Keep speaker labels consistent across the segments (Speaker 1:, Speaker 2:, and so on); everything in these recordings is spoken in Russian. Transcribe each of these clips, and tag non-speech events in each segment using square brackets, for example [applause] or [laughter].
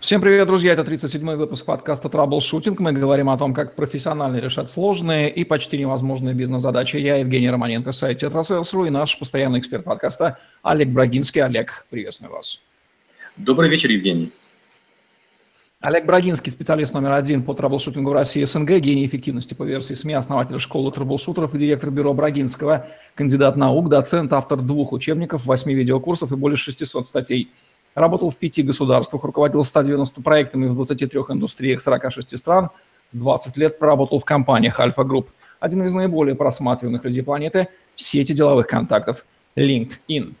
Speaker 1: Всем привет, друзья! Это 37-й выпуск подкаста «Траблшутинг». Мы говорим о том, как профессионально решать сложные и почти невозможные бизнес-задачи. Я Евгений Романенко, сайт «Tetrasales.ru» и наш постоянный эксперт подкаста Олег Брагинский. Олег, приветствую вас.
Speaker 2: Добрый вечер, Евгений.
Speaker 1: Олег Брагинский, специалист номер один по траблшутингу в России СНГ, гений эффективности по версии СМИ, основатель школы траблшутеров и директор бюро Брагинского, кандидат наук, доцент, автор двух учебников, восьми видеокурсов и более 600 статей – Работал в пяти государствах, руководил 190 проектами в 23 индустриях 46 стран, 20 лет проработал в компаниях Альфа Групп. Один из наиболее просматриваемых людей планеты – сети деловых контактов LinkedIn.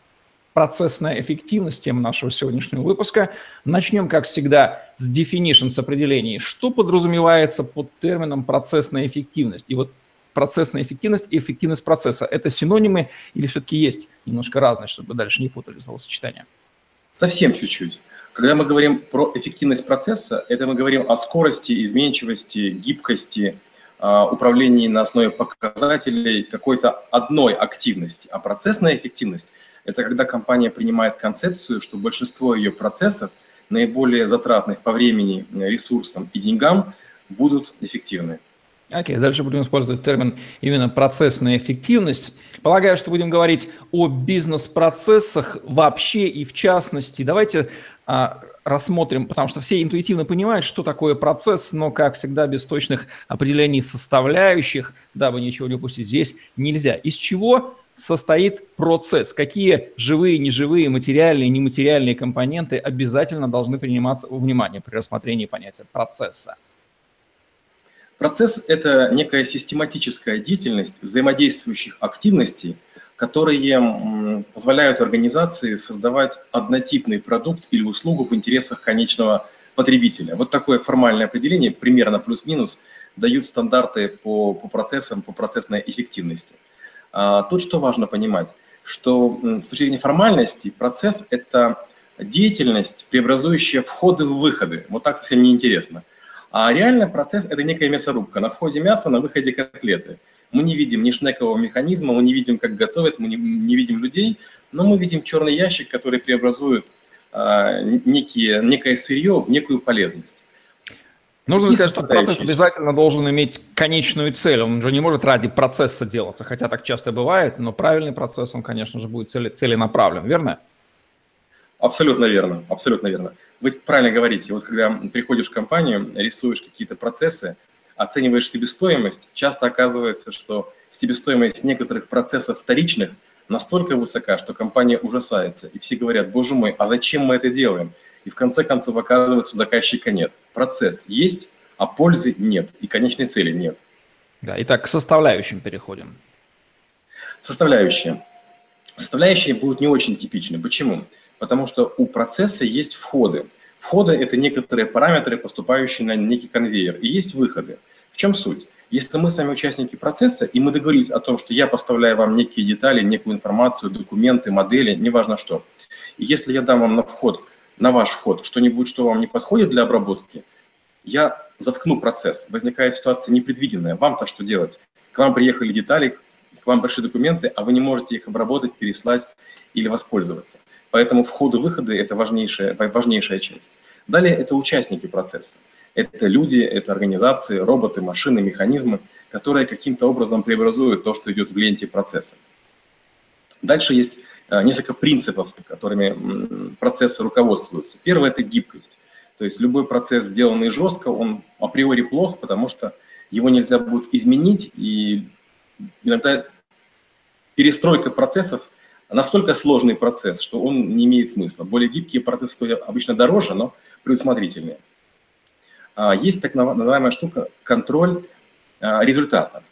Speaker 1: Процессная эффективность – тема нашего сегодняшнего выпуска. Начнем, как всегда, с definition, с определений. Что подразумевается под термином процессная эффективность? И вот процессная эффективность и эффективность процесса – это синонимы или все-таки есть немножко разные, чтобы дальше не путали словосочетания?
Speaker 2: Совсем чуть-чуть. Когда мы говорим про эффективность процесса, это мы говорим о скорости, изменчивости, гибкости, а, управлении на основе показателей какой-то одной активности. А процессная эффективность – это когда компания принимает концепцию, что большинство ее процессов, наиболее затратных по времени, ресурсам и деньгам, будут эффективны.
Speaker 1: Окей, okay, дальше будем использовать термин именно процессная эффективность. Полагаю, что будем говорить о бизнес-процессах вообще и в частности. Давайте а, рассмотрим, потому что все интуитивно понимают, что такое процесс, но, как всегда, без точных определений составляющих, дабы ничего не упустить здесь, нельзя. Из чего состоит процесс? Какие живые, неживые, материальные, нематериальные компоненты обязательно должны приниматься во внимание при рассмотрении понятия процесса?
Speaker 2: Процесс – это некая систематическая деятельность взаимодействующих активностей, которые позволяют организации создавать однотипный продукт или услугу в интересах конечного потребителя. Вот такое формальное определение, примерно плюс-минус, дают стандарты по, по процессам, по процессной эффективности. А, тут что важно понимать, что с точки зрения формальности процесс – это деятельность, преобразующая входы в выходы. Вот так совсем неинтересно. А реальный процесс – это некая мясорубка. На входе мясо, на выходе котлеты. Мы не видим ни шнекового механизма, мы не видим, как готовят, мы не, не видим людей, но мы видим черный ящик, который преобразует а, некие, некое сырье в некую полезность.
Speaker 1: Нужно сказать, что процесс обязательно должен иметь конечную цель. Он же не может ради процесса делаться, хотя так часто бывает, но правильный процесс, он, конечно же, будет цели, целенаправлен, верно?
Speaker 2: Абсолютно верно, абсолютно верно. Вы правильно говорите, вот когда приходишь в компанию, рисуешь какие-то процессы, оцениваешь себестоимость, часто оказывается, что себестоимость некоторых процессов вторичных настолько высока, что компания ужасается. И все говорят, боже мой, а зачем мы это делаем? И в конце концов оказывается, у заказчика нет. Процесс есть, а пользы нет, и конечной цели нет.
Speaker 1: Да, итак, к составляющим переходим.
Speaker 2: Составляющие. Составляющие будут не очень типичны. Почему? Потому что у процесса есть входы. Входы – это некоторые параметры, поступающие на некий конвейер, и есть выходы. В чем суть? Если мы сами участники процесса, и мы договорились о том, что я поставляю вам некие детали, некую информацию, документы, модели, неважно что, и если я дам вам на вход, на ваш вход что-нибудь, что вам не подходит для обработки, я заткну процесс. Возникает ситуация непредвиденная. Вам-то что делать? К вам приехали детали, к вам пришли документы, а вы не можете их обработать, переслать или воспользоваться. Поэтому входы-выходы – это важнейшая, важнейшая часть. Далее это участники процесса. Это люди, это организации, роботы, машины, механизмы, которые каким-то образом преобразуют то, что идет в ленте процесса. Дальше есть э, несколько принципов, которыми процессы руководствуются. Первое – это гибкость. То есть любой процесс, сделанный жестко, он априори плох, потому что его нельзя будет изменить, и иногда перестройка процессов настолько сложный процесс, что он не имеет смысла. Более гибкие процессы стоят обычно дороже, но предусмотрительнее. А, есть так называемая штука – контроль а, результата.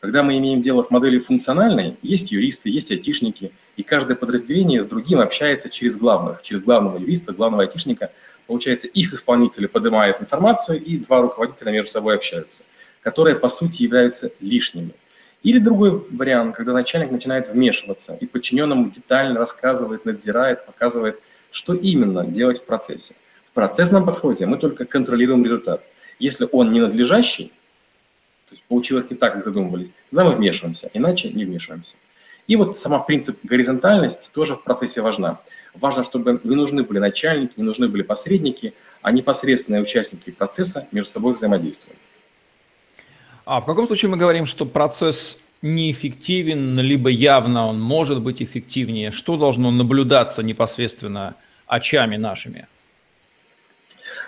Speaker 2: Когда мы имеем дело с моделью функциональной, есть юристы, есть айтишники, и каждое подразделение с другим общается через главных, через главного юриста, главного айтишника. Получается, их исполнители поднимают информацию, и два руководителя между собой общаются, которые, по сути, являются лишними. Или другой вариант, когда начальник начинает вмешиваться и подчиненному детально рассказывает, надзирает, показывает, что именно делать в процессе. В процессном подходе мы только контролируем результат. Если он ненадлежащий, то есть получилось не так, как задумывались, тогда мы вмешиваемся, иначе не вмешиваемся. И вот сама принцип горизонтальности тоже в процессе важна. Важно, чтобы не нужны были начальники, не нужны были посредники, а непосредственные участники процесса между собой взаимодействовали.
Speaker 1: А в каком случае мы говорим, что процесс неэффективен, либо явно он может быть эффективнее? Что должно наблюдаться непосредственно очами нашими?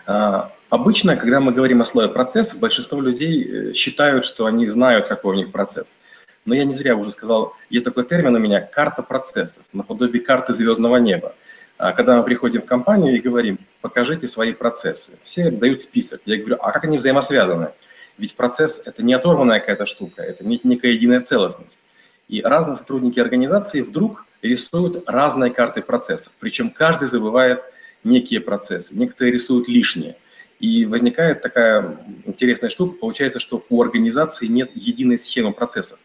Speaker 2: А, обычно, когда мы говорим о слое процесса, большинство людей э, считают, что они знают, какой у них процесс. Но я не зря уже сказал, есть такой термин у меня – карта процессов, наподобие карты звездного неба. А, когда мы приходим в компанию и говорим, покажите свои процессы, все дают список. Я говорю, а как они взаимосвязаны? Ведь процесс – это не оторванная какая-то штука, это некая единая целостность. И разные сотрудники организации вдруг рисуют разные карты процессов, причем каждый забывает некие процессы, некоторые рисуют лишние. И возникает такая интересная штука, получается, что у организации нет единой схемы процессов.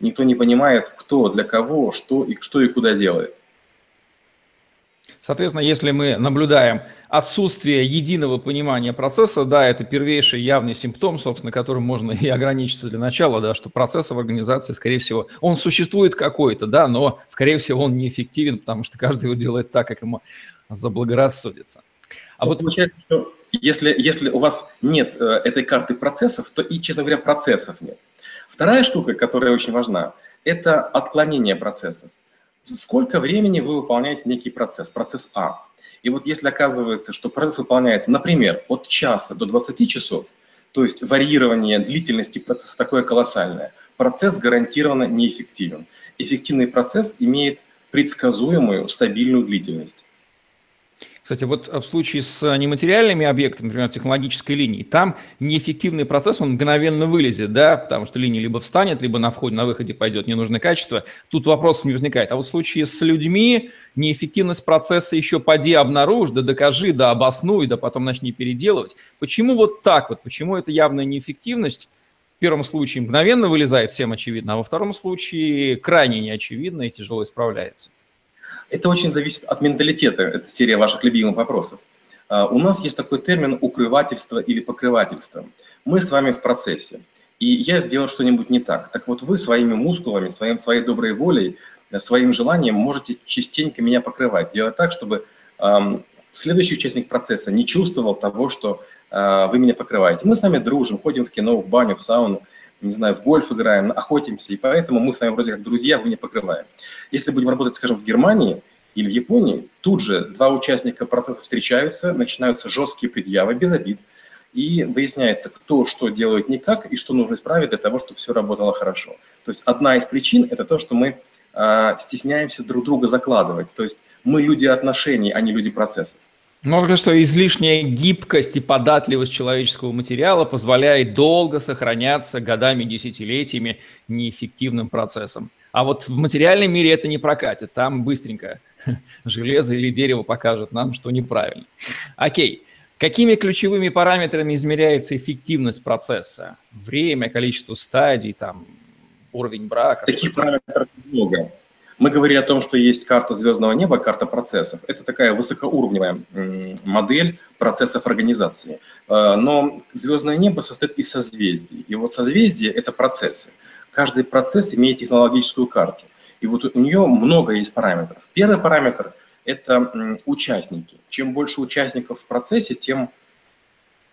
Speaker 2: Никто не понимает, кто, для кого, что и, что и куда делает.
Speaker 1: Соответственно, если мы наблюдаем отсутствие единого понимания процесса, да, это первейший явный симптом, собственно, которым можно и ограничиться для начала, да, что процесс в организации, скорее всего, он существует какой-то, да, но, скорее всего, он неэффективен, потому что каждый его делает так, как ему заблагорассудится.
Speaker 2: А ну, вот получается, что если, если у вас нет э, этой карты процессов, то и, честно говоря, процессов нет. Вторая штука, которая очень важна, это отклонение процессов сколько времени вы выполняете некий процесс, процесс А. И вот если оказывается, что процесс выполняется, например, от часа до 20 часов, то есть варьирование длительности процесса такое колоссальное, процесс гарантированно неэффективен. Эффективный процесс имеет предсказуемую стабильную длительность.
Speaker 1: Кстати, вот в случае с нематериальными объектами, например, технологической линии, там неэффективный процесс, он мгновенно вылезет, да, потому что линия либо встанет, либо на входе, на выходе пойдет ненужное качество. Тут вопросов не возникает. А вот в случае с людьми неэффективность процесса еще поди обнаружь, да докажи, да обоснуй, да потом начни переделывать. Почему вот так вот? Почему это явная неэффективность? В первом случае мгновенно вылезает, всем очевидно, а во втором случае крайне неочевидно и тяжело исправляется.
Speaker 2: Это очень зависит от менталитета, это серия ваших любимых вопросов. А, у нас есть такой термин укрывательство или покрывательство. Мы с вами в процессе, и я сделал что-нибудь не так. Так вот вы своими мускулами, своим, своей доброй волей, своим желанием можете частенько меня покрывать, делать так, чтобы эм, следующий участник процесса не чувствовал того, что э, вы меня покрываете. Мы с вами дружим, ходим в кино, в баню, в сауну, не знаю, в гольф играем, охотимся, и поэтому мы с вами вроде как друзья, вы не покрываем. Если будем работать, скажем, в Германии или в Японии, тут же два участника процесса встречаются, начинаются жесткие предъявы без обид, и выясняется, кто что делает не как и что нужно исправить для того, чтобы все работало хорошо. То есть одна из причин – это то, что мы э, стесняемся друг друга закладывать. То есть мы люди отношений, а не люди процессов.
Speaker 1: Можно что излишняя гибкость и податливость человеческого материала позволяет долго сохраняться годами, десятилетиями неэффективным процессом. А вот в материальном мире это не прокатит. Там быстренько [laughs] железо или дерево покажет нам, что неправильно. Окей. Какими ключевыми параметрами измеряется эффективность процесса? Время, количество стадий, там, уровень брака?
Speaker 2: Таких параметров много. Мы говорили о том, что есть карта звездного неба, карта процессов. Это такая высокоуровневая модель процессов организации. Э, но звездное небо состоит из созвездий. И вот созвездие – это процессы. Каждый процесс имеет технологическую карту. И вот у нее много есть параметров. Первый параметр – это участники. Чем больше участников в процессе, тем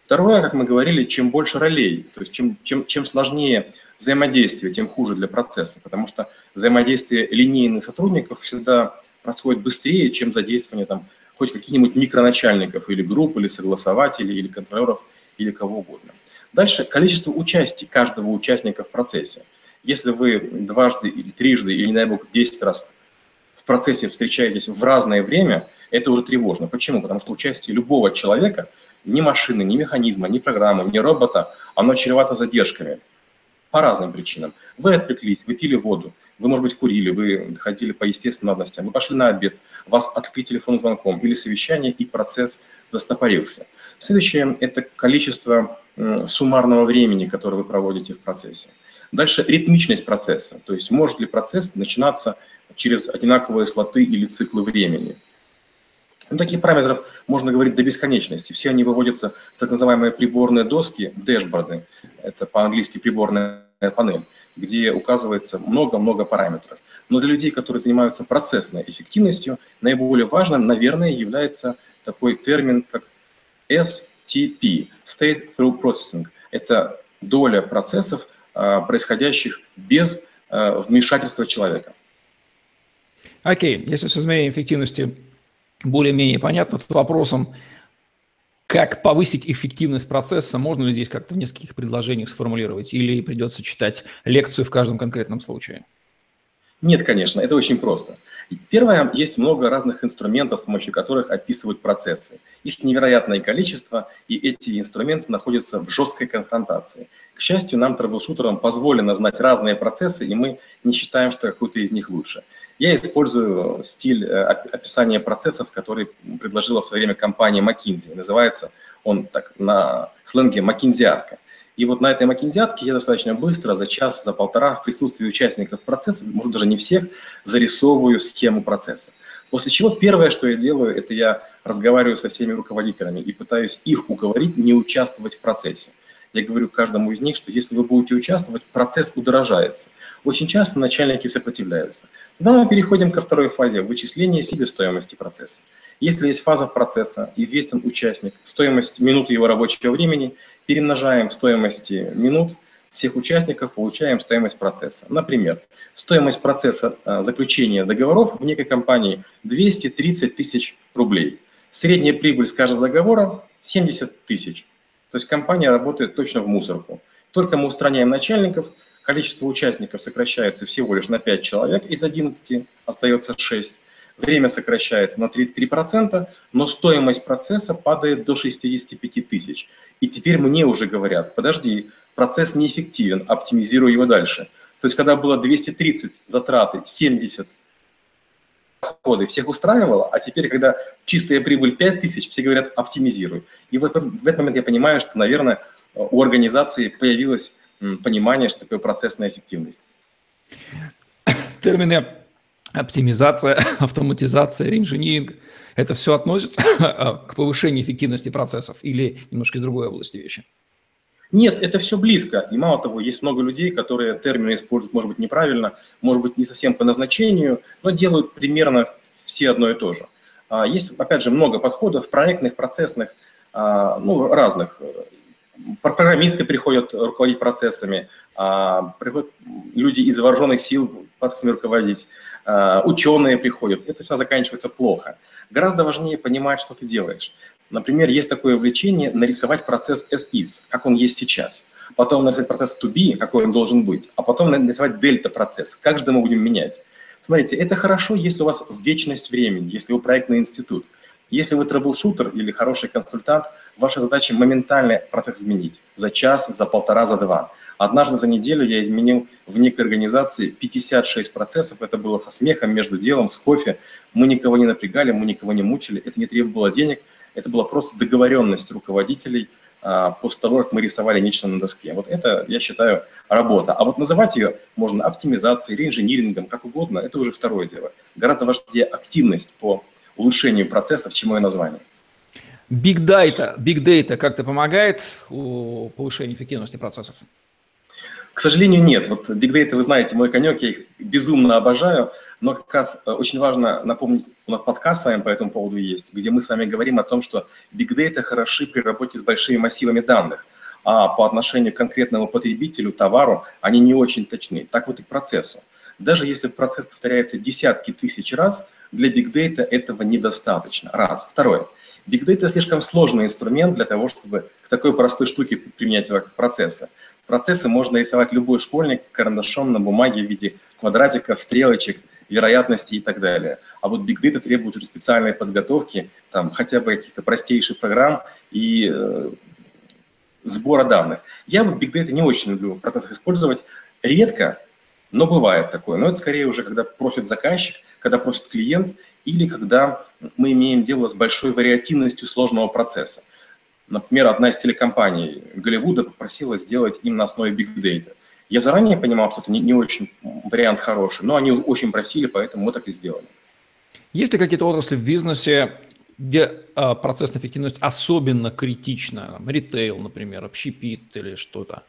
Speaker 2: Второе, как мы говорили, чем больше ролей, то есть чем, чем, чем сложнее взаимодействие, тем хуже для процесса, потому что взаимодействие линейных сотрудников всегда происходит быстрее, чем задействование там хоть каких-нибудь микроначальников или групп, или согласователей, или контролеров, или кого угодно. Дальше количество участий каждого участника в процессе. Если вы дважды или трижды, или, дай бог, 10 раз в процессе встречаетесь в разное время, это уже тревожно. Почему? Потому что участие любого человека – ни машины, ни механизма, ни программы, ни робота, оно чревато задержками по разным причинам. Вы отвлеклись, вы пили воду, вы, может быть, курили, вы ходили по естественным надобностям, вы пошли на обед, вас отвлекли телефонным звонком или совещание, и процесс застопорился. Следующее – это количество суммарного времени, которое вы проводите в процессе. Дальше ритмичность процесса, то есть может ли процесс начинаться через одинаковые слоты или циклы времени – ну, таких параметров можно говорить до бесконечности. Все они выводятся в так называемые приборные доски, дэшборды. Это по-английски приборная панель, где указывается много-много параметров. Но для людей, которые занимаются процессной эффективностью, наиболее важным, наверное, является такой термин, как STP – State Through Processing. Это доля процессов, а, происходящих без а, вмешательства человека.
Speaker 1: Окей, okay. если с измерением эффективности более-менее понятно, то вопросом, как повысить эффективность процесса, можно ли здесь как-то в нескольких предложениях сформулировать, или придется читать лекцию в каждом конкретном случае?
Speaker 2: Нет, конечно, это очень просто. Первое, есть много разных инструментов, с помощью которых описывают процессы. Их невероятное количество, и эти инструменты находятся в жесткой конфронтации. К счастью, нам, трэблшутерам, позволено знать разные процессы, и мы не считаем, что какой-то из них лучше. Я использую стиль э, описания процессов, который предложила в свое время компания McKinsey. Называется он так на сленге «макинзиатка». И вот на этой макинзиатке я достаточно быстро, за час, за полтора, в присутствии участников процесса, может даже не всех, зарисовываю схему процесса. После чего первое, что я делаю, это я разговариваю со всеми руководителями и пытаюсь их уговорить не участвовать в процессе. Я говорю каждому из них, что если вы будете участвовать, процесс удорожается. Очень часто начальники сопротивляются. Тогда мы переходим ко второй фазе – вычисления себестоимости процесса. Если есть фаза процесса, известен участник, стоимость минуты его рабочего времени – перемножаем стоимости минут всех участников, получаем стоимость процесса. Например, стоимость процесса э, заключения договоров в некой компании 230 тысяч рублей. Средняя прибыль с каждого договора 70 тысяч. То есть компания работает точно в мусорку. Только мы устраняем начальников, количество участников сокращается всего лишь на 5 человек, из 11 остается 6. Время сокращается на 33%, но стоимость процесса падает до 65 тысяч. И теперь мне уже говорят, подожди, процесс неэффективен, оптимизируй его дальше. То есть, когда было 230 затраты, 70 доходы, всех устраивало, а теперь, когда чистая прибыль 5 тысяч, все говорят, оптимизируй. И вот в этот момент я понимаю, что, наверное, у организации появилось понимание, что такое процессная эффективность.
Speaker 1: Термины оптимизация, [laughs] автоматизация, инжиниринг – это все относится [laughs] к повышению эффективности процессов или немножко из другой области вещи?
Speaker 2: Нет, это все близко. И мало того, есть много людей, которые термины используют, может быть, неправильно, может быть, не совсем по назначению, но делают примерно все одно и то же. А, есть, опять же, много подходов проектных, процессных, а, ну, разных. Программисты приходят руководить процессами, а, приходят люди из вооруженных сил процессами руководить, ученые приходят. Это все заканчивается плохо. Гораздо важнее понимать, что ты делаешь. Например, есть такое увлечение нарисовать процесс as is, как он есть сейчас. Потом нарисовать процесс to be, какой он должен быть. А потом нарисовать дельта процесс, как же мы будем менять. Смотрите, это хорошо, если у вас вечность времени, если вы проектный институт. Если вы трэблшутер или хороший консультант, ваша задача моментально процесс изменить. За час, за полтора, за два. Однажды за неделю я изменил в некой организации 56 процессов. Это было со смехом, между делом, с кофе. Мы никого не напрягали, мы никого не мучили. Это не требовало денег. Это была просто договоренность руководителей а, после того, как мы рисовали нечто на доске. Вот это, я считаю, работа. А вот называть ее можно оптимизацией, реинжинирингом, как угодно, это уже второе дело. Гораздо важнее активность по улучшению процессов, чем ее название.
Speaker 1: Big Data, Big Data как-то помогает у повышения эффективности процессов?
Speaker 2: К сожалению, нет. Вот Big Data, вы знаете, мой конек, я их безумно обожаю, но как раз э, очень важно напомнить, у нас подкаст с вами по этому поводу есть, где мы с вами говорим о том, что Big Data хороши при работе с большими массивами данных, а по отношению к конкретному потребителю, товару, они не очень точны. Так вот и к процессу. Даже если процесс повторяется десятки тысяч раз, для Big Data этого недостаточно. Раз. Второе. Big Data слишком сложный инструмент для того, чтобы к такой простой штуке применять его как процесса. Процессы можно рисовать любой школьник карандашом на бумаге в виде квадратиков, стрелочек, вероятности и так далее. А вот Big Data требует уже специальной подготовки, там, хотя бы каких-то простейших программ и э, сбора данных. Я бы Big Data не очень люблю в процессах использовать. Редко, но бывает такое. Но это скорее уже, когда просит заказчик, когда просит клиент, или когда мы имеем дело с большой вариативностью сложного процесса. Например, одна из телекомпаний Голливуда попросила сделать им на основе Big Data. Я заранее понимал, что это не, не очень вариант хороший, но они очень просили, поэтому мы так и сделали.
Speaker 1: Есть ли какие-то отрасли в бизнесе, где а, процессная эффективность особенно критична? Ритейл, например, общепит или что-то?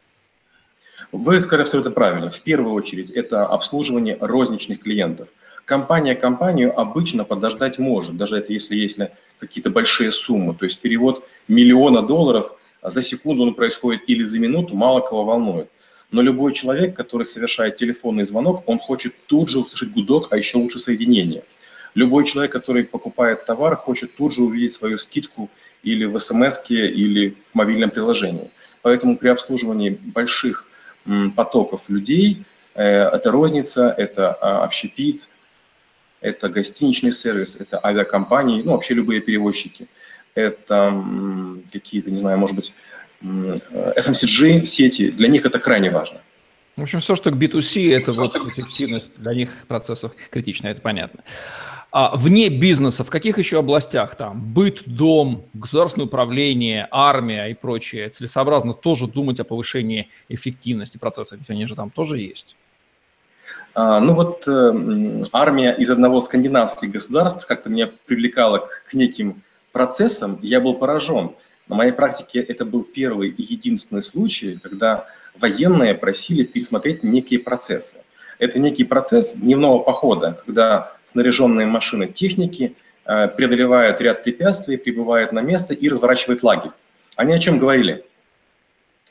Speaker 2: Вы сказали абсолютно правильно. В первую очередь это обслуживание розничных клиентов. Компания компанию обычно подождать может, даже это если есть какие-то большие суммы. То есть перевод миллиона долларов за секунду он происходит или за минуту, мало кого волнует. Но любой человек, который совершает телефонный звонок, он хочет тут же услышать гудок, а еще лучше соединение. Любой человек, который покупает товар, хочет тут же увидеть свою скидку или в смс или в мобильном приложении. Поэтому при обслуживании больших потоков людей э, это розница, это а, общепит, это гостиничный сервис, это авиакомпании, ну, вообще любые перевозчики. Это какие-то, не знаю, может быть, FMCG сети, для них это крайне важно.
Speaker 1: В общем, все, что к B2C, это вот эффективность для них процессов критична, это понятно. А вне бизнеса, в каких еще областях там быт, дом, государственное управление, армия и прочее целесообразно тоже думать о повышении эффективности процессов, ведь они же там тоже есть?
Speaker 2: А, ну вот э, армия из одного скандинавских государств как-то меня привлекала к, к неким процессам, я был поражен. На моей практике это был первый и единственный случай, когда военные просили пересмотреть некие процессы. Это некий процесс дневного похода, когда снаряженные машины техники э, преодолевают ряд препятствий, прибывают на место и разворачивают лагерь. Они о чем говорили?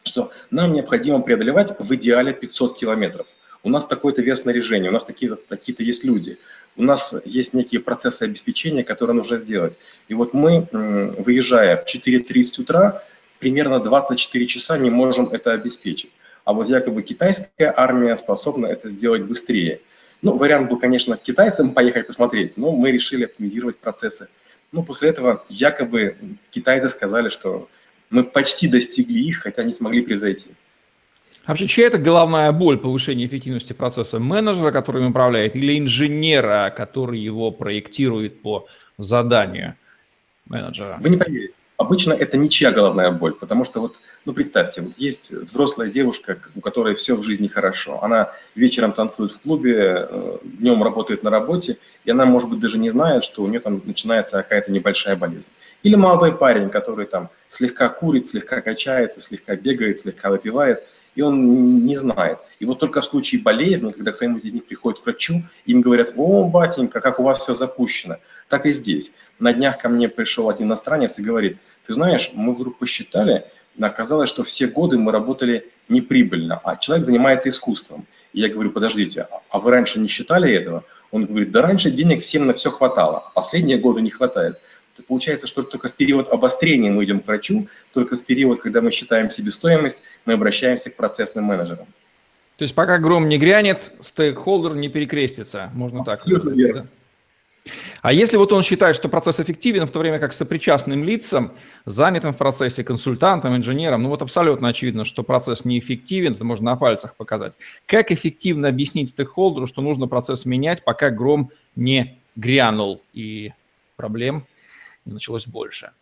Speaker 2: Что нам необходимо преодолевать в идеале 500 километров. У нас такой-то вес снаряжения, у нас такие-то такие есть люди, у нас есть некие процессы обеспечения, которые нужно сделать. И вот мы, выезжая в 4.30 утра, примерно 24 часа не можем это обеспечить. А вот якобы китайская армия способна это сделать быстрее. Ну, вариант был, конечно, китайцам поехать посмотреть, но мы решили оптимизировать процессы. Ну, после этого якобы китайцы сказали, что мы почти достигли их, хотя не смогли превзойти.
Speaker 1: А вообще, чья это головная боль повышения эффективности процесса? Менеджера, который им управляет, или инженера, который его проектирует по заданию менеджера?
Speaker 2: Вы не поверите. Обычно это ничья головная боль, потому что вот ну, представьте, вот есть взрослая девушка, у которой все в жизни хорошо. Она вечером танцует в клубе, э, днем работает на работе, и она, может быть, даже не знает, что у нее там начинается какая-то небольшая болезнь. Или молодой парень, который там слегка курит, слегка качается, слегка бегает, слегка выпивает, и он не знает. И вот только в случае болезни, когда кто-нибудь из них приходит к врачу, им говорят, о, батенька, как у вас все запущено. Так и здесь. На днях ко мне пришел один иностранец и говорит, ты знаешь, мы вдруг посчитали, оказалось, что все годы мы работали неприбыльно, а человек занимается искусством. И я говорю, подождите, а вы раньше не считали этого? Он говорит, да раньше денег всем на все хватало, последние годы не хватает. То получается, что только в период обострения мы идем к врачу, только в период, когда мы считаем себестоимость, мы обращаемся к процессным менеджерам.
Speaker 1: То есть пока гром не грянет, стейкхолдер не перекрестится, можно Абсолютно так сказать. Да? А если вот он считает, что процесс эффективен, в то время как сопричастным лицам, занятым в процессе, консультантам, инженерам, ну вот абсолютно очевидно, что процесс неэффективен, это можно на пальцах показать. Как эффективно объяснить стейкхолдеру, что нужно процесс менять, пока гром не грянул и проблем не началось больше?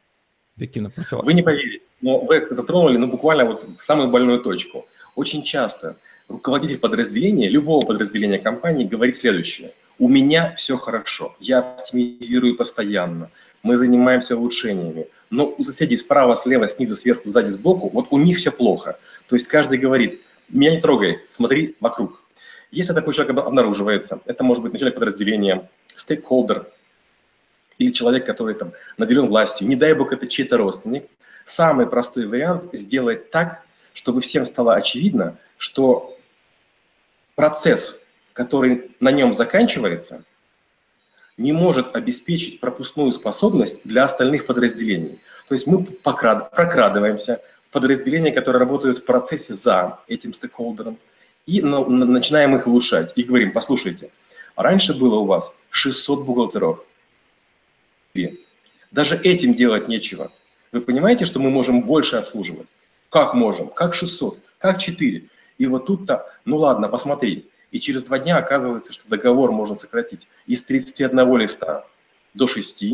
Speaker 2: Эффективно Вы не поверите, но вы затронули ну, буквально вот самую больную точку. Очень часто руководитель подразделения, любого подразделения компании говорит следующее – у меня все хорошо, я оптимизирую постоянно, мы занимаемся улучшениями. Но у соседей справа, слева, снизу, сверху, сзади, сбоку, вот у них все плохо. То есть каждый говорит, меня не трогай, смотри вокруг. Если такой человек обнаруживается, это может быть начальник подразделения, стейкхолдер или человек, который там наделен властью, не дай бог это чей-то родственник, самый простой вариант сделать так, чтобы всем стало очевидно, что процесс который на нем заканчивается, не может обеспечить пропускную способность для остальных подразделений. То есть мы прокрадываемся в подразделения, которые работают в процессе за этим стейкхолдером, и начинаем их улучшать. И говорим, послушайте, раньше было у вас 600 бухгалтеров. Даже этим делать нечего. Вы понимаете, что мы можем больше обслуживать? Как можем? Как 600? Как 4? И вот тут-то, ну ладно, посмотри, и через два дня оказывается, что договор можно сократить из 31 листа до 6,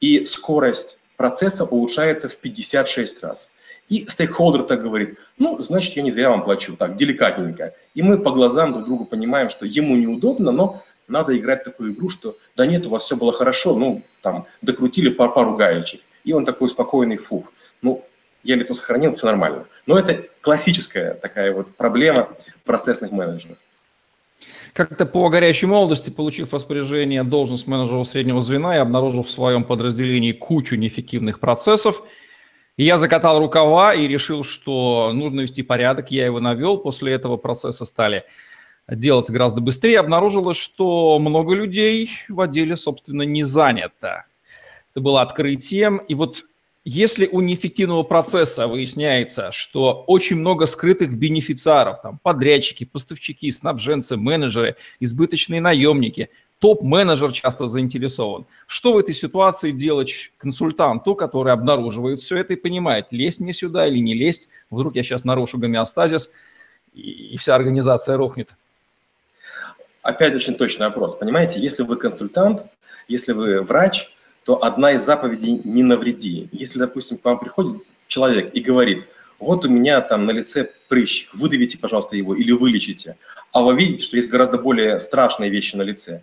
Speaker 2: и скорость процесса улучшается в 56 раз. И стейкхолдер так говорит, ну, значит, я не зря вам плачу, так, деликатненько. И мы по глазам друг другу понимаем, что ему неудобно, но надо играть такую игру, что да нет, у вас все было хорошо, ну, там, докрутили пару, пару гаечек. И он такой спокойный, фух, ну, я лицо сохранил, все нормально. Но это классическая такая вот проблема процессных менеджеров.
Speaker 1: Как-то по горячей молодости, получив распоряжение должность менеджера среднего звена, я обнаружил в своем подразделении кучу неэффективных процессов. И я закатал рукава и решил, что нужно вести порядок. Я его навел. После этого процессы стали делаться гораздо быстрее. Обнаружилось, что много людей в отделе, собственно, не занято. Это было открытием. И вот если у неэффективного процесса выясняется, что очень много скрытых бенефициаров, там подрядчики, поставщики, снабженцы, менеджеры, избыточные наемники, топ-менеджер часто заинтересован. Что в этой ситуации делать консультанту, который обнаруживает все это и понимает, лезть мне сюда или не лезть, вдруг я сейчас нарушу гомеостазис, и вся организация рухнет?
Speaker 2: Опять очень точный вопрос. Понимаете, если вы консультант, если вы врач – то одна из заповедей «не навреди». Если, допустим, к вам приходит человек и говорит, вот у меня там на лице прыщ, выдавите, пожалуйста, его или вылечите, а вы видите, что есть гораздо более страшные вещи на лице.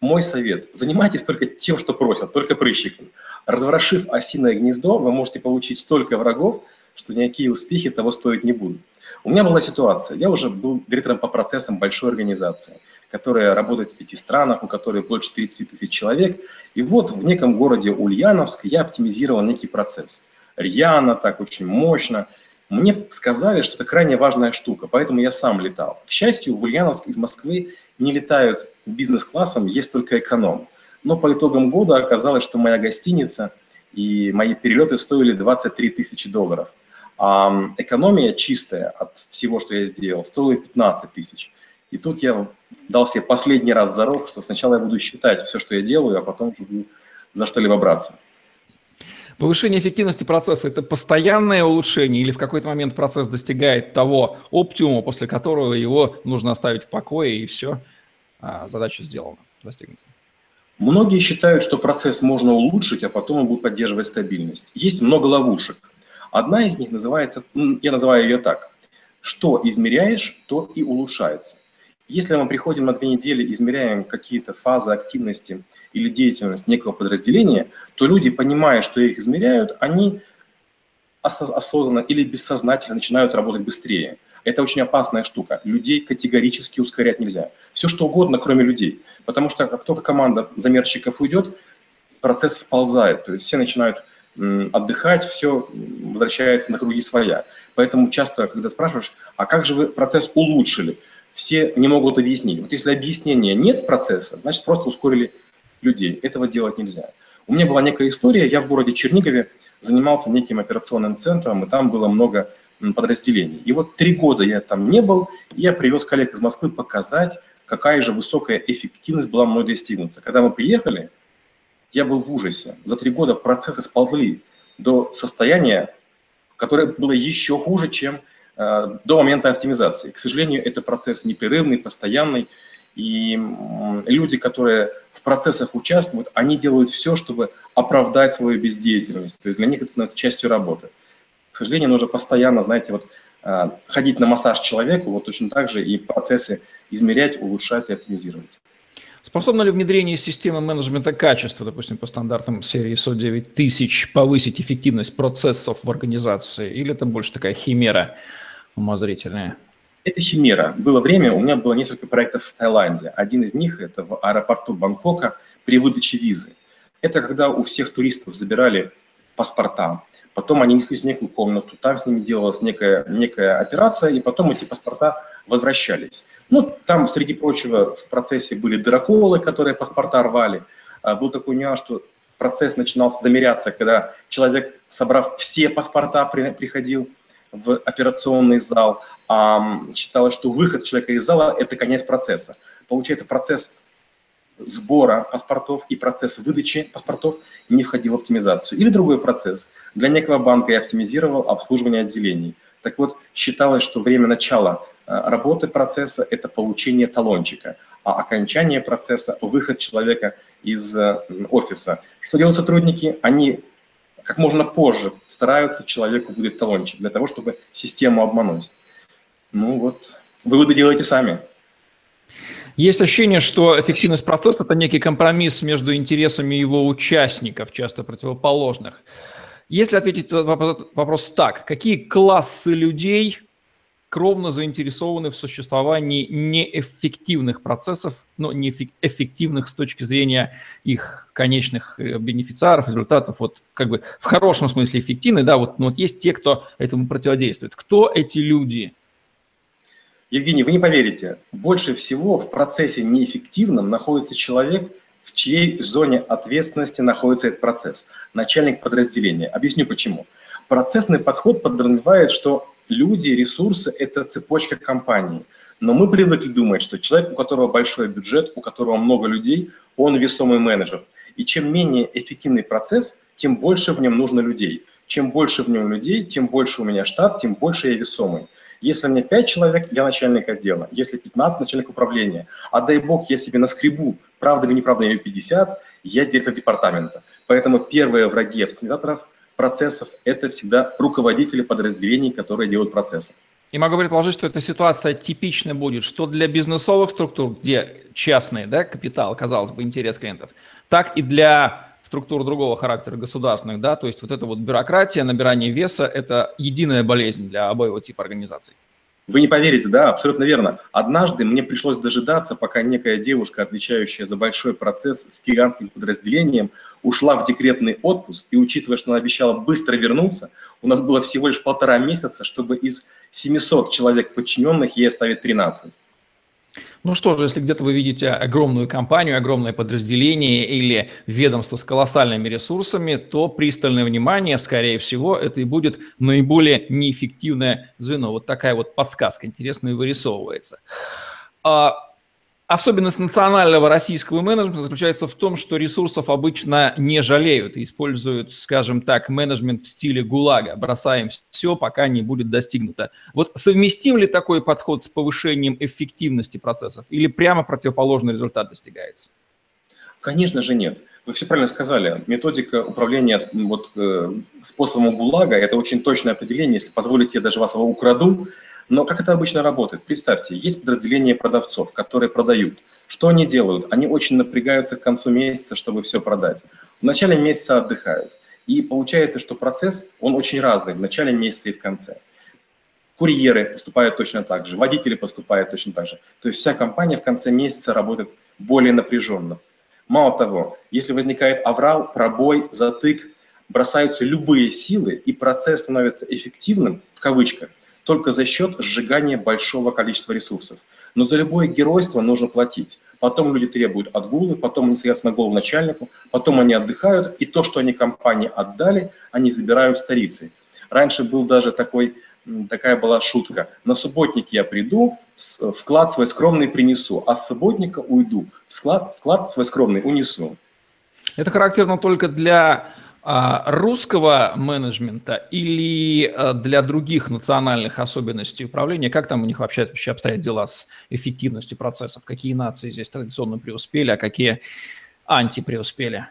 Speaker 2: Мой совет – занимайтесь только тем, что просят, только прыщиком. Разворошив осиное гнездо, вы можете получить столько врагов, что никакие успехи того стоить не будут. У меня была ситуация, я уже был директором по процессам большой организации – которая работает в пяти странах, у которой больше 30 тысяч человек. И вот в неком городе Ульяновск я оптимизировал некий процесс. Рьяно, так очень мощно. Мне сказали, что это крайне важная штука, поэтому я сам летал. К счастью, в Ульяновск из Москвы не летают бизнес-классом, есть только эконом. Но по итогам года оказалось, что моя гостиница и мои перелеты стоили 23 тысячи долларов. А экономия чистая от всего, что я сделал, стоила 15 тысяч. И тут я дал себе последний раз зарок, что сначала я буду считать все, что я делаю, а потом буду за что-либо браться.
Speaker 1: Повышение эффективности процесса – это постоянное улучшение или в какой-то момент процесс достигает того оптимума, после которого его нужно оставить в покое и все, а, задача сделана, достигнута?
Speaker 2: Многие считают, что процесс можно улучшить, а потом он будет поддерживать стабильность. Есть много ловушек. Одна из них называется, я называю ее так, что измеряешь, то и улучшается. Если мы приходим на две недели, измеряем какие-то фазы активности или деятельность некого подразделения, то люди, понимая, что их измеряют, они осознанно или бессознательно начинают работать быстрее. Это очень опасная штука. Людей категорически ускорять нельзя. Все что угодно, кроме людей. Потому что как только команда замерщиков уйдет, процесс сползает. То есть все начинают отдыхать, все возвращается на круги своя. Поэтому часто, когда спрашиваешь, а как же вы процесс улучшили? Все не могут объяснить. Вот если объяснения нет процесса, значит просто ускорили людей. Этого делать нельзя. У меня была некая история, я в городе Чернигове занимался неким операционным центром, и там было много подразделений. И вот три года я там не был, и я привез коллег из Москвы показать, какая же высокая эффективность была мной достигнута. Когда мы приехали, я был в ужасе. За три года процессы сползли до состояния, которое было еще хуже, чем до момента оптимизации. К сожалению, это процесс непрерывный, постоянный, и люди, которые в процессах участвуют, они делают все, чтобы оправдать свою бездеятельность. То есть для них это становится частью работы. К сожалению, нужно постоянно, знаете, вот э, ходить на массаж человеку, вот точно так же и процессы измерять, улучшать и оптимизировать.
Speaker 1: Способно ли внедрение системы менеджмента качества, допустим, по стандартам серии ISO 9000, повысить эффективность процессов в организации? Или это больше такая химера? Умозрительные?
Speaker 2: Это химера. Было время, у меня было несколько проектов в Таиланде. Один из них – это в аэропорту Бангкока при выдаче визы. Это когда у всех туристов забирали паспорта, потом они неслись в некую комнату, там с ними делалась некая, некая операция, и потом эти паспорта возвращались. Ну, там, среди прочего, в процессе были дыроколы, которые паспорта рвали. А, был такой нюанс, что процесс начинался замеряться, когда человек, собрав все паспорта, приходил – в операционный зал, а считалось, что выход человека из зала – это конец процесса. Получается, процесс сбора паспортов и процесс выдачи паспортов не входил в оптимизацию. Или другой процесс. Для некого банка я оптимизировал обслуживание отделений. Так вот, считалось, что время начала э, работы процесса – это получение талончика, а окончание процесса – выход человека из э, офиса. Что делают сотрудники? Они как можно позже стараются человеку выдать талончик для того, чтобы систему обмануть. Ну вот, выводы делайте сами.
Speaker 1: Есть ощущение, что эффективность процесса – это некий компромисс между интересами его участников, часто противоположных. Если ответить на вопрос так, какие классы людей кровно заинтересованы в существовании неэффективных процессов, но не эффективных с точки зрения их конечных э, бенефициаров, результатов, вот как бы в хорошем смысле эффективны, да, вот, вот есть те, кто этому противодействует. Кто эти люди?
Speaker 2: Евгений, вы не поверите, больше всего в процессе неэффективном находится человек, в чьей зоне ответственности находится этот процесс, начальник подразделения. Объясню почему. Процессный подход подразумевает, что люди, ресурсы – это цепочка компании. Но мы привыкли думать, что человек, у которого большой бюджет, у которого много людей, он весомый менеджер. И чем менее эффективный процесс, тем больше в нем нужно людей. Чем больше в нем людей, тем больше у меня штат, тем больше я весомый. Если у меня 5 человек, я начальник отдела. Если 15, начальник управления. А дай бог, я себе наскребу, правда или неправда, я 50, я директор департамента. Поэтому первые враги оптимизаторов процессов – это всегда руководители подразделений, которые делают процессы.
Speaker 1: И могу предположить, что эта ситуация типична будет, что для бизнесовых структур, где частный да, капитал, казалось бы, интерес клиентов, так и для структур другого характера государственных, да, то есть вот эта вот бюрократия, набирание веса – это единая болезнь для обоего типа организаций.
Speaker 2: Вы не поверите, да, абсолютно верно. Однажды мне пришлось дожидаться, пока некая девушка, отвечающая за большой процесс с гигантским подразделением, ушла в декретный отпуск, и учитывая, что она обещала быстро вернуться, у нас было всего лишь полтора месяца, чтобы из 700 человек подчиненных ей оставить 13.
Speaker 1: Ну что же, если где-то вы видите огромную компанию, огромное подразделение или ведомство с колоссальными ресурсами, то пристальное внимание, скорее всего, это и будет наиболее неэффективное звено. Вот такая вот подсказка интересная вырисовывается. А Особенность национального российского менеджмента заключается в том, что ресурсов обычно не жалеют и используют, скажем так, менеджмент в стиле ГУЛАГа. Бросаем все, пока не будет достигнуто. Вот совместим ли такой подход с повышением эффективности процессов или прямо противоположный результат достигается?
Speaker 2: Конечно же нет. Вы все правильно сказали. Методика управления вот, э, способом ГУЛАГа – это очень точное определение. Если позволите, я даже вас его украду. Но как это обычно работает? Представьте, есть подразделение продавцов, которые продают. Что они делают? Они очень напрягаются к концу месяца, чтобы все продать. В начале месяца отдыхают. И получается, что процесс, он очень разный в начале месяца и в конце. Курьеры поступают точно так же, водители поступают точно так же. То есть вся компания в конце месяца работает более напряженно. Мало того, если возникает аврал, пробой, затык, бросаются любые силы, и процесс становится эффективным, в кавычках, только за счет сжигания большого количества ресурсов. Но за любое геройство нужно платить. Потом люди требуют отгулы, потом на голову начальнику, потом они отдыхают, и то, что они компании отдали, они забирают старицы. Раньше был даже такой, такая была шутка. На субботник я приду, вклад свой скромный принесу, а с субботника уйду, вклад, вклад свой скромный унесу.
Speaker 1: Это характерно только для русского менеджмента или а, для других национальных особенностей управления? Как там у них вообще, вообще обстоят дела с эффективностью процессов? Какие нации здесь традиционно преуспели, а какие антипреуспели?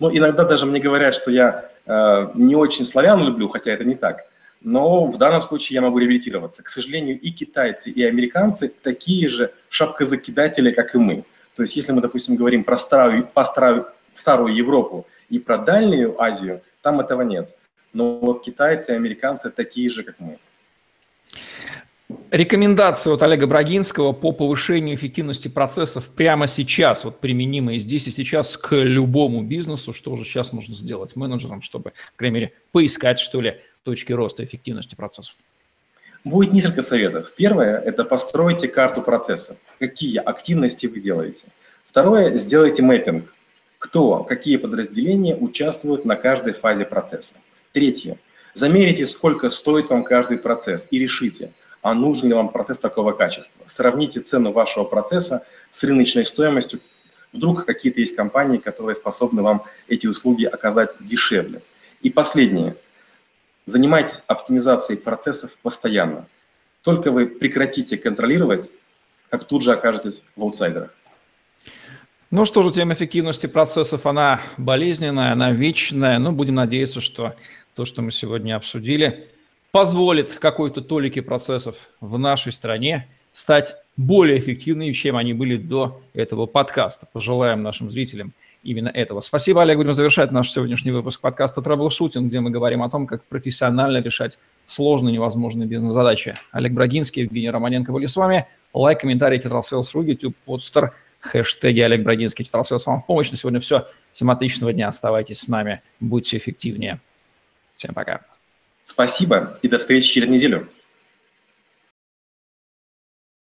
Speaker 2: Ну, иногда даже мне говорят, что я э, не очень славян люблю, хотя это не так. Но в данном случае я могу реабилитироваться. К сожалению, и китайцы, и американцы такие же шапкозакидатели, как и мы. То есть если мы, допустим, говорим про старую, про старую, старую Европу и про Дальнюю Азию, там этого нет. Но вот китайцы и американцы такие же, как мы.
Speaker 1: Рекомендации от Олега Брагинского по повышению эффективности процессов прямо сейчас, вот применимые здесь и сейчас к любому бизнесу, что уже сейчас можно сделать менеджерам, чтобы, по крайней мере, поискать, что ли, точки роста эффективности процессов?
Speaker 2: Будет несколько советов. Первое – это постройте карту процессов. Какие активности вы делаете. Второе – сделайте мэппинг кто, какие подразделения участвуют на каждой фазе процесса. Третье. Замерите, сколько стоит вам каждый процесс и решите, а нужен ли вам процесс такого качества. Сравните цену вашего процесса с рыночной стоимостью. Вдруг какие-то есть компании, которые способны вам эти услуги оказать дешевле. И последнее. Занимайтесь оптимизацией процессов постоянно. Только вы прекратите контролировать, как тут же окажетесь в аутсайдерах.
Speaker 1: Ну что же, тема эффективности процессов, она болезненная, она вечная. Ну, будем надеяться, что то, что мы сегодня обсудили, позволит какой-то толике процессов в нашей стране стать более эффективными, чем они были до этого подкаста. Пожелаем нашим зрителям именно этого. Спасибо, Олег. Будем завершать наш сегодняшний выпуск подкаста «Траблшутинг», где мы говорим о том, как профессионально решать сложные невозможные бизнес-задачи. Олег Брагинский, Евгений Романенко были с вами. Лайк, комментарий, Tetrasales.ru, YouTube, Podster, хэштеги Олег Брагинский, Tetrasales вам в помощь. На сегодня все. Всем отличного дня. Оставайтесь с нами. Будьте эффективнее. Всем пока.
Speaker 2: Спасибо и до встречи через неделю.